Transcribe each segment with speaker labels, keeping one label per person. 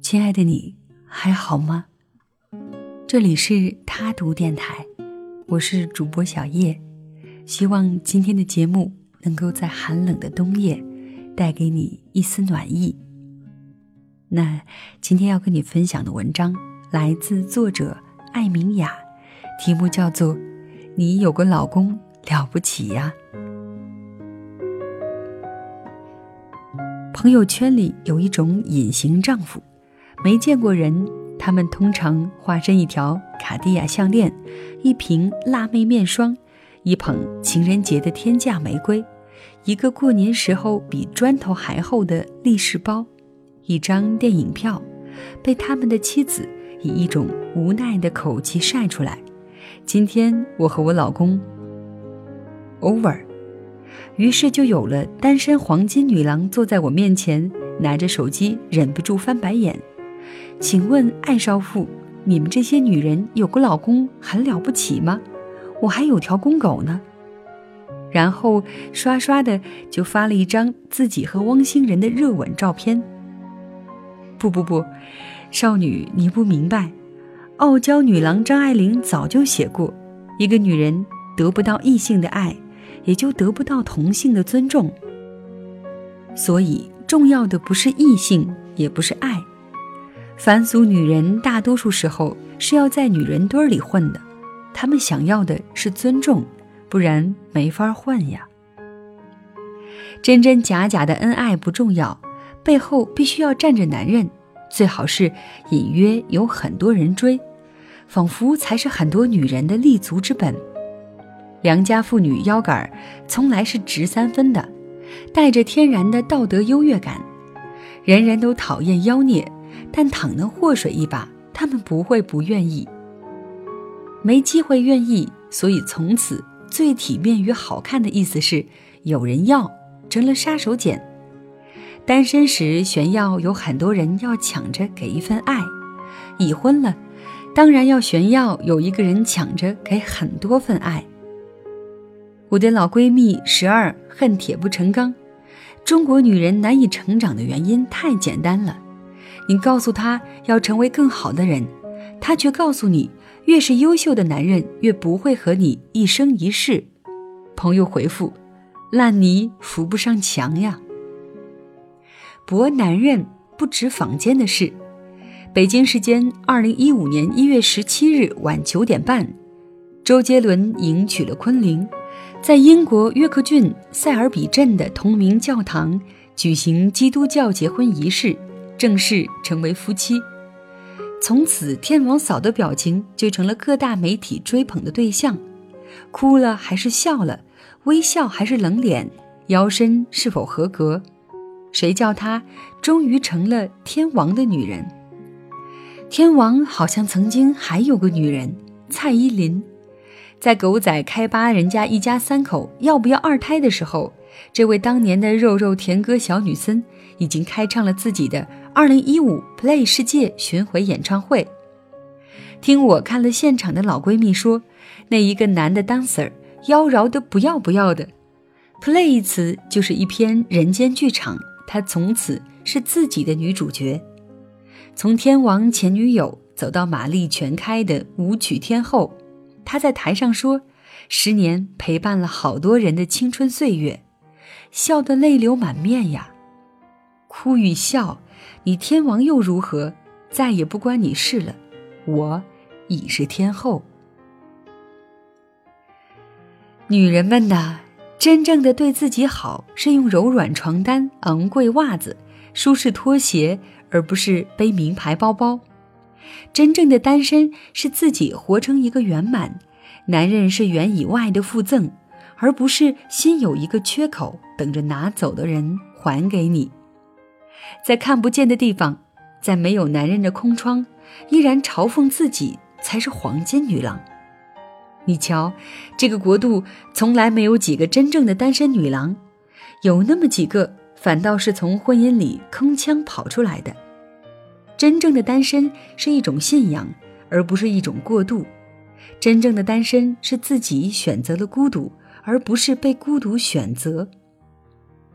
Speaker 1: 亲爱的你，还好吗？这里是他读电台，我是主播小叶，希望今天的节目能够在寒冷的冬夜带给你一丝暖意。那今天要跟你分享的文章来自作者艾明雅，题目叫做《你有个老公了不起呀》。朋友圈里有一种隐形丈夫。没见过人，他们通常化身一条卡地亚项链，一瓶辣妹面霜，一捧情人节的天价玫瑰，一个过年时候比砖头还厚的利是包，一张电影票，被他们的妻子以一种无奈的口气晒出来。今天我和我老公 over，于是就有了单身黄金女郎坐在我面前，拿着手机忍不住翻白眼。请问艾少妇，你们这些女人有个老公很了不起吗？我还有条公狗呢。然后刷刷的就发了一张自己和汪星人的热吻照片。不不不，少女你不明白，傲娇女郎张爱玲早就写过，一个女人得不到异性的爱，也就得不到同性的尊重。所以重要的不是异性，也不是爱。凡俗女人大多数时候是要在女人堆里混的，她们想要的是尊重，不然没法混呀。真真假假的恩爱不重要，背后必须要站着男人，最好是隐约有很多人追，仿佛才是很多女人的立足之本。良家妇女腰杆从来是直三分的，带着天然的道德优越感，人人都讨厌妖孽。但倘能祸水一把，他们不会不愿意。没机会愿意，所以从此最体面与好看的意思是有人要，成了杀手锏。单身时炫耀有很多人要抢着给一份爱，已婚了，当然要炫耀有一个人抢着给很多份爱。我的老闺蜜十二恨铁不成钢，中国女人难以成长的原因太简单了。你告诉她要成为更好的人，她却告诉你，越是优秀的男人越不会和你一生一世。朋友回复：烂泥扶不上墙呀。博男人不止坊间的事。北京时间二零一五年一月十七日晚九点半，周杰伦迎娶了昆凌，在英国约克郡塞尔比镇的同名教堂举行基督教结婚仪式。正式成为夫妻，从此天王嫂的表情就成了各大媒体追捧的对象。哭了还是笑了？微笑还是冷脸？腰身是否合格？谁叫她终于成了天王的女人？天王好像曾经还有个女人蔡依林，在狗仔开扒人家一家三口要不要二胎的时候，这位当年的肉肉甜歌小女森已经开唱了自己的。二零一五 Play 世界巡回演唱会，听我看了现场的老闺蜜说，那一个男的 dancer 妖娆的不要不要的。Play 一词就是一篇人间剧场，她从此是自己的女主角，从天王前女友走到马力全开的舞曲天后。她在台上说，十年陪伴了好多人的青春岁月，笑得泪流满面呀，哭与笑。你天王又如何？再也不关你事了。我已是天后。女人们呐，真正的对自己好，是用柔软床单、昂贵袜子、舒适拖鞋，而不是背名牌包包。真正的单身是自己活成一个圆满，男人是圆以外的附赠，而不是心有一个缺口，等着拿走的人还给你。在看不见的地方，在没有男人的空窗，依然嘲讽自己才是黄金女郎。你瞧，这个国度从来没有几个真正的单身女郎，有那么几个，反倒是从婚姻里铿锵跑出来的。真正的单身是一种信仰，而不是一种过渡。真正的单身是自己选择了孤独，而不是被孤独选择。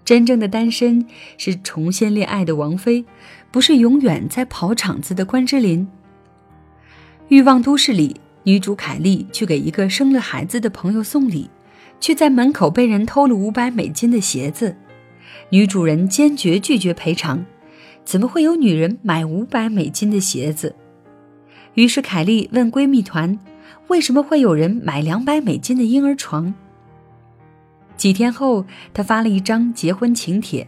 Speaker 1: 真正的单身是重新恋爱的王菲，不是永远在跑场子的关之琳。《欲望都市》里，女主凯莉去给一个生了孩子的朋友送礼，却在门口被人偷了五百美金的鞋子，女主人坚决拒绝赔偿。怎么会有女人买五百美金的鞋子？于是凯莉问闺蜜团：“为什么会有人买两百美金的婴儿床？”几天后，她发了一张结婚请帖：“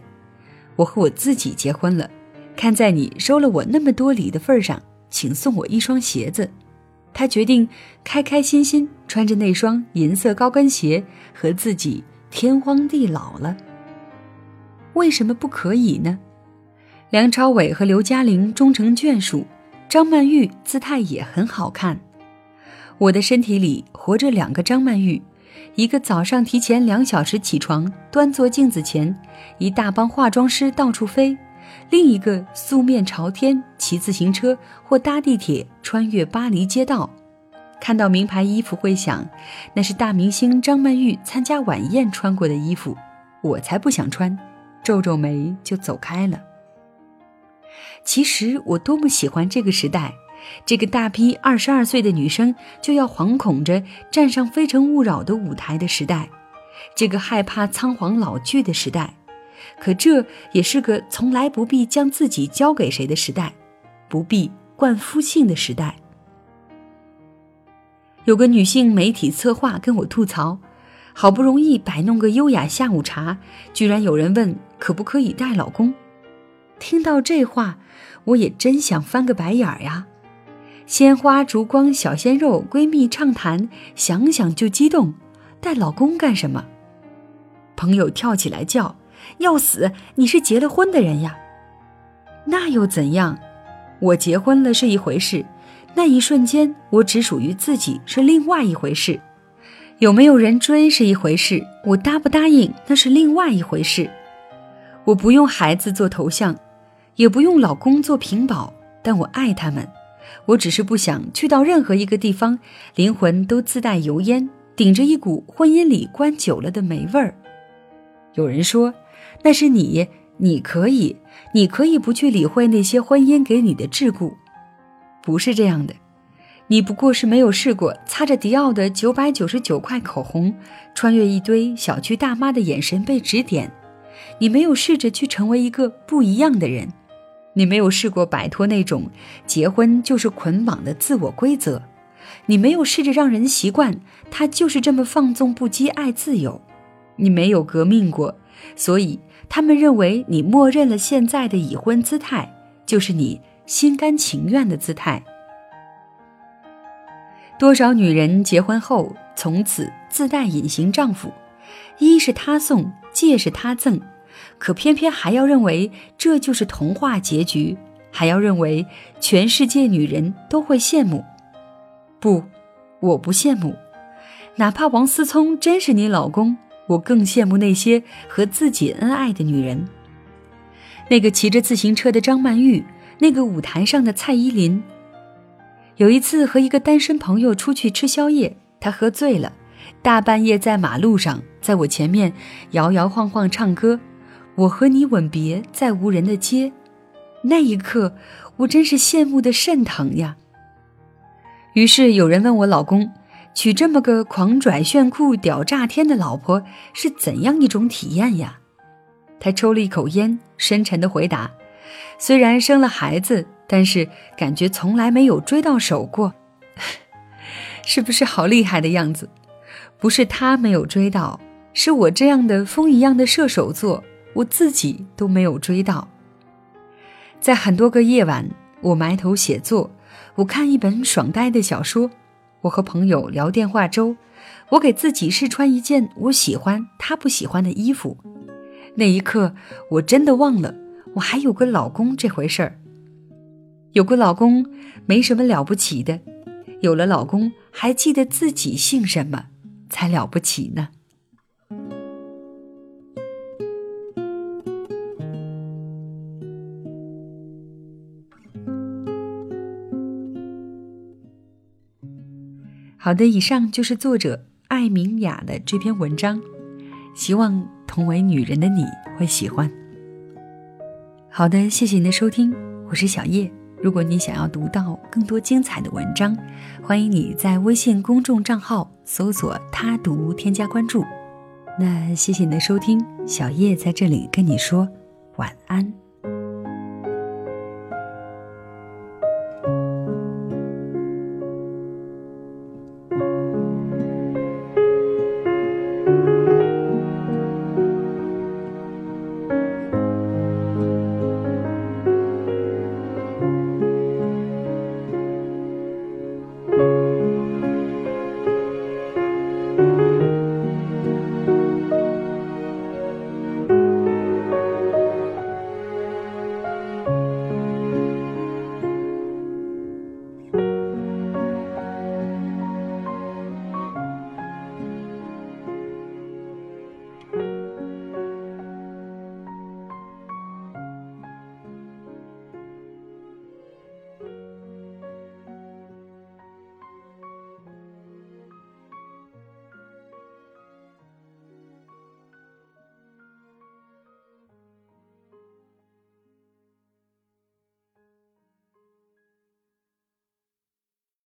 Speaker 1: 我和我自己结婚了，看在你收了我那么多礼的份上，请送我一双鞋子。”她决定开开心心穿着那双银色高跟鞋和自己天荒地老了。为什么不可以呢？梁朝伟和刘嘉玲终成眷属，张曼玉姿态也很好看。我的身体里活着两个张曼玉。一个早上提前两小时起床，端坐镜子前，一大帮化妆师到处飞；另一个素面朝天，骑自行车或搭地铁穿越巴黎街道，看到名牌衣服会想，那是大明星张曼玉参加晚宴穿过的衣服，我才不想穿，皱皱眉就走开了。其实我多么喜欢这个时代。这个大批二十二岁的女生就要惶恐着站上《非诚勿扰》的舞台的时代，这个害怕仓皇老去的时代，可这也是个从来不必将自己交给谁的时代，不必冠夫姓的时代。有个女性媒体策划跟我吐槽，好不容易摆弄个优雅下午茶，居然有人问可不可以带老公。听到这话，我也真想翻个白眼儿呀。鲜花、烛光、小鲜肉，闺蜜畅谈，想想就激动。带老公干什么？朋友跳起来叫：“要死！你是结了婚的人呀！”那又怎样？我结婚了是一回事，那一瞬间我只属于自己是另外一回事。有没有人追是一回事，我答不答应那是另外一回事。我不用孩子做头像，也不用老公做屏保，但我爱他们。我只是不想去到任何一个地方，灵魂都自带油烟，顶着一股婚姻里关久了的霉味儿。有人说，那是你，你可以，你可以不去理会那些婚姻给你的桎梏。不是这样的，你不过是没有试过擦着迪奥的九百九十九块口红，穿越一堆小区大妈的眼神被指点，你没有试着去成为一个不一样的人。你没有试过摆脱那种结婚就是捆绑的自我规则，你没有试着让人习惯他就是这么放纵不羁爱自由，你没有革命过，所以他们认为你默认了现在的已婚姿态就是你心甘情愿的姿态。多少女人结婚后从此自带隐形丈夫，衣是他送，戒是他赠。可偏偏还要认为这就是童话结局，还要认为全世界女人都会羡慕。不，我不羡慕。哪怕王思聪真是你老公，我更羡慕那些和自己恩爱的女人。那个骑着自行车的张曼玉，那个舞台上的蔡依林。有一次和一个单身朋友出去吃宵夜，他喝醉了，大半夜在马路上，在我前面摇摇晃晃唱歌。我和你吻别在无人的街，那一刻，我真是羡慕的肾疼呀。于是有人问我老公，娶这么个狂拽炫酷屌炸天的老婆是怎样一种体验呀？他抽了一口烟，深沉的回答：“虽然生了孩子，但是感觉从来没有追到手过，是不是好厉害的样子？不是他没有追到，是我这样的风一样的射手座。”我自己都没有追到。在很多个夜晚，我埋头写作，我看一本爽呆的小说，我和朋友聊电话粥，我给自己试穿一件我喜欢他不喜欢的衣服。那一刻，我真的忘了我还有个老公这回事儿。有个老公没什么了不起的，有了老公还记得自己姓什么，才了不起呢。好的，以上就是作者艾明雅的这篇文章，希望同为女人的你会喜欢。好的，谢谢您的收听，我是小叶。如果你想要读到更多精彩的文章，欢迎你在微信公众账号搜索“他读”，添加关注。那谢谢你的收听，小叶在这里跟你说晚安。